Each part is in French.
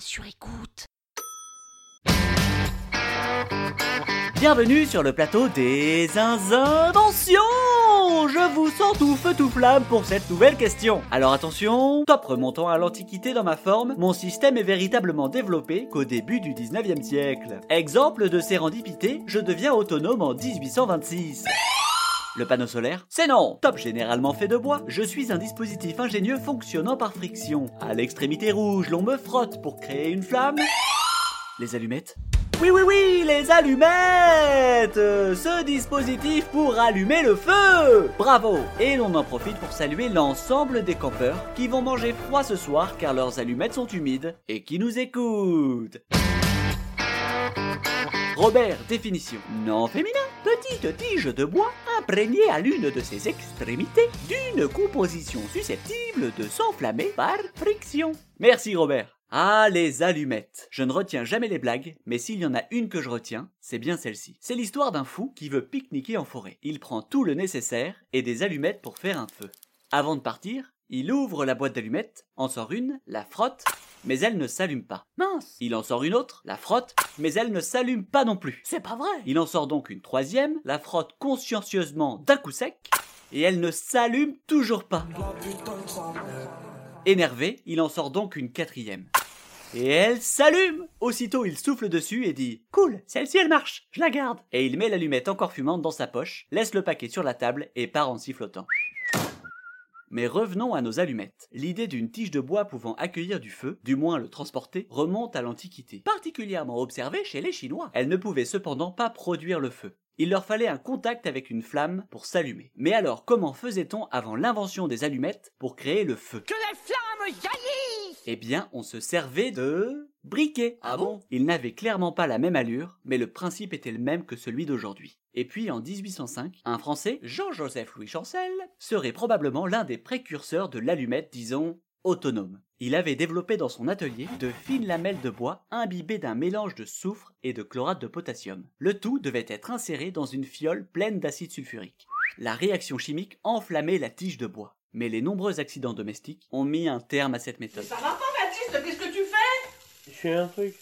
Sur écoute. Bienvenue sur le plateau des inventions Je vous sens tout feu tout flamme pour cette nouvelle question. Alors attention, top remontant à l'Antiquité dans ma forme, mon système est véritablement développé qu'au début du 19e siècle. Exemple de sérendipité, je deviens autonome en 1826. Le panneau solaire C'est non Top généralement fait de bois, je suis un dispositif ingénieux fonctionnant par friction. À l'extrémité rouge, l'on me frotte pour créer une flamme. Les allumettes? Oui, oui, oui, les allumettes Ce dispositif pour allumer le feu Bravo Et l'on en profite pour saluer l'ensemble des campeurs qui vont manger froid ce soir car leurs allumettes sont humides et qui nous écoutent. Robert, définition. Non féminin, petite tige de bois imprégnée à l'une de ses extrémités d'une composition susceptible de s'enflammer par friction. Merci Robert. Ah, les allumettes. Je ne retiens jamais les blagues, mais s'il y en a une que je retiens, c'est bien celle-ci. C'est l'histoire d'un fou qui veut pique-niquer en forêt. Il prend tout le nécessaire et des allumettes pour faire un feu. Avant de partir, il ouvre la boîte d'allumettes, en sort une, la frotte, mais elle ne s'allume pas. Mince Il en sort une autre, la frotte, mais elle ne s'allume pas non plus. C'est pas vrai. Il en sort donc une troisième, la frotte consciencieusement d'un coup sec, et elle ne s'allume toujours pas. Énervé, il en sort donc une quatrième. Et elle s'allume Aussitôt, il souffle dessus et dit Cool, celle-ci elle marche, je la garde Et il met l'allumette encore fumante dans sa poche, laisse le paquet sur la table et part en sifflotant. Mais revenons à nos allumettes. L'idée d'une tige de bois pouvant accueillir du feu, du moins le transporter, remonte à l'Antiquité, particulièrement observée chez les Chinois. Elle ne pouvait cependant pas produire le feu. Il leur fallait un contact avec une flamme pour s'allumer. Mais alors comment faisait-on avant l'invention des allumettes pour créer le feu? Que les flammes jaillissent Eh bien, on se servait de briquet. Ah bon? Ils n'avaient clairement pas la même allure, mais le principe était le même que celui d'aujourd'hui. Et puis en 1805, un Français, Jean-Joseph Louis Chancel, serait probablement l'un des précurseurs de l'allumette, disons, autonome. Il avait développé dans son atelier de fines lamelles de bois imbibées d'un mélange de soufre et de chlorate de potassium. Le tout devait être inséré dans une fiole pleine d'acide sulfurique. La réaction chimique enflammait la tige de bois. Mais les nombreux accidents domestiques ont mis un terme à cette méthode. Ça va pas, Baptiste Qu'est-ce que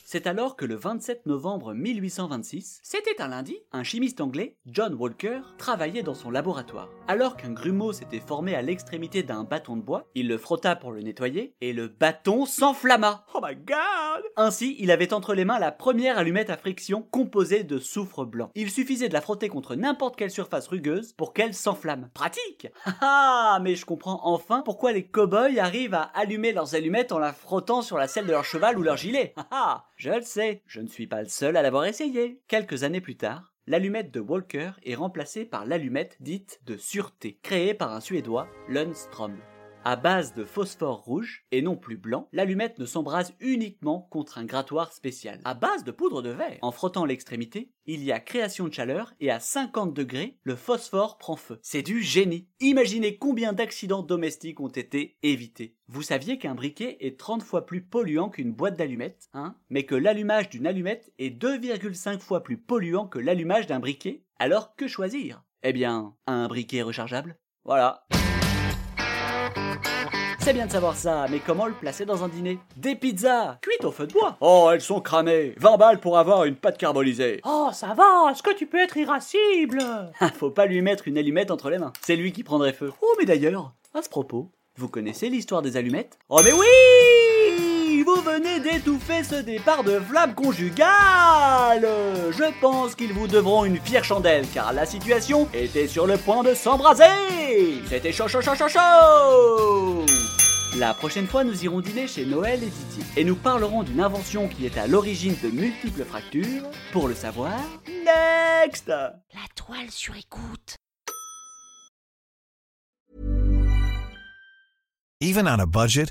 C'est alors que le 27 novembre 1826, c'était un lundi, un chimiste anglais, John Walker, travaillait dans son laboratoire. Alors qu'un grumeau s'était formé à l'extrémité d'un bâton de bois, il le frotta pour le nettoyer et le bâton s'enflamma. Oh my god Ainsi, il avait entre les mains la première allumette à friction composée de soufre blanc. Il suffisait de la frotter contre n'importe quelle surface rugueuse pour qu'elle s'enflamme. Pratique Ah mais je comprends enfin pourquoi les cow-boys arrivent à allumer leurs allumettes en la frottant sur la selle de leur cheval ou leur gilet. Ah Je le sais, je ne suis pas le seul à l'avoir essayé. Quelques années plus tard, l'allumette de Walker est remplacée par l'allumette dite de sûreté, créée par un Suédois, Lundström. À base de phosphore rouge, et non plus blanc, l'allumette ne s'embrase uniquement contre un grattoir spécial, à base de poudre de verre. En frottant l'extrémité, il y a création de chaleur, et à 50 degrés, le phosphore prend feu. C'est du génie Imaginez combien d'accidents domestiques ont été évités. Vous saviez qu'un briquet est 30 fois plus polluant qu'une boîte d'allumettes, hein? Mais que l'allumage d'une allumette est 2,5 fois plus polluant que l'allumage d'un briquet? Alors que choisir? Eh bien, un briquet rechargeable Voilà. C'est bien de savoir ça, mais comment le placer dans un dîner? Des pizzas, cuites au feu de bois. Oh, elles sont cramées. 20 balles pour avoir une pâte carbonisée. Oh, ça va Est-ce que tu peux être irascible? Ah, Faut pas lui mettre une allumette entre les mains. C'est lui qui prendrait feu. Oh, mais d'ailleurs, à ce propos, vous connaissez l'histoire des allumettes? Oh, mais oui Vous venez d'étouffer ce départ de flamme conjugale. Je pense qu'ils vous devront une fière chandelle, car la situation était sur le point de s'embraser. C'était chaud, chaud, chaud, chaud, chaud. La prochaine fois, nous irons dîner chez Noël et Didier, et nous parlerons d'une invention qui est à l'origine de multiples fractures. Pour le savoir, next. La toile sur écoute. Even on a budget,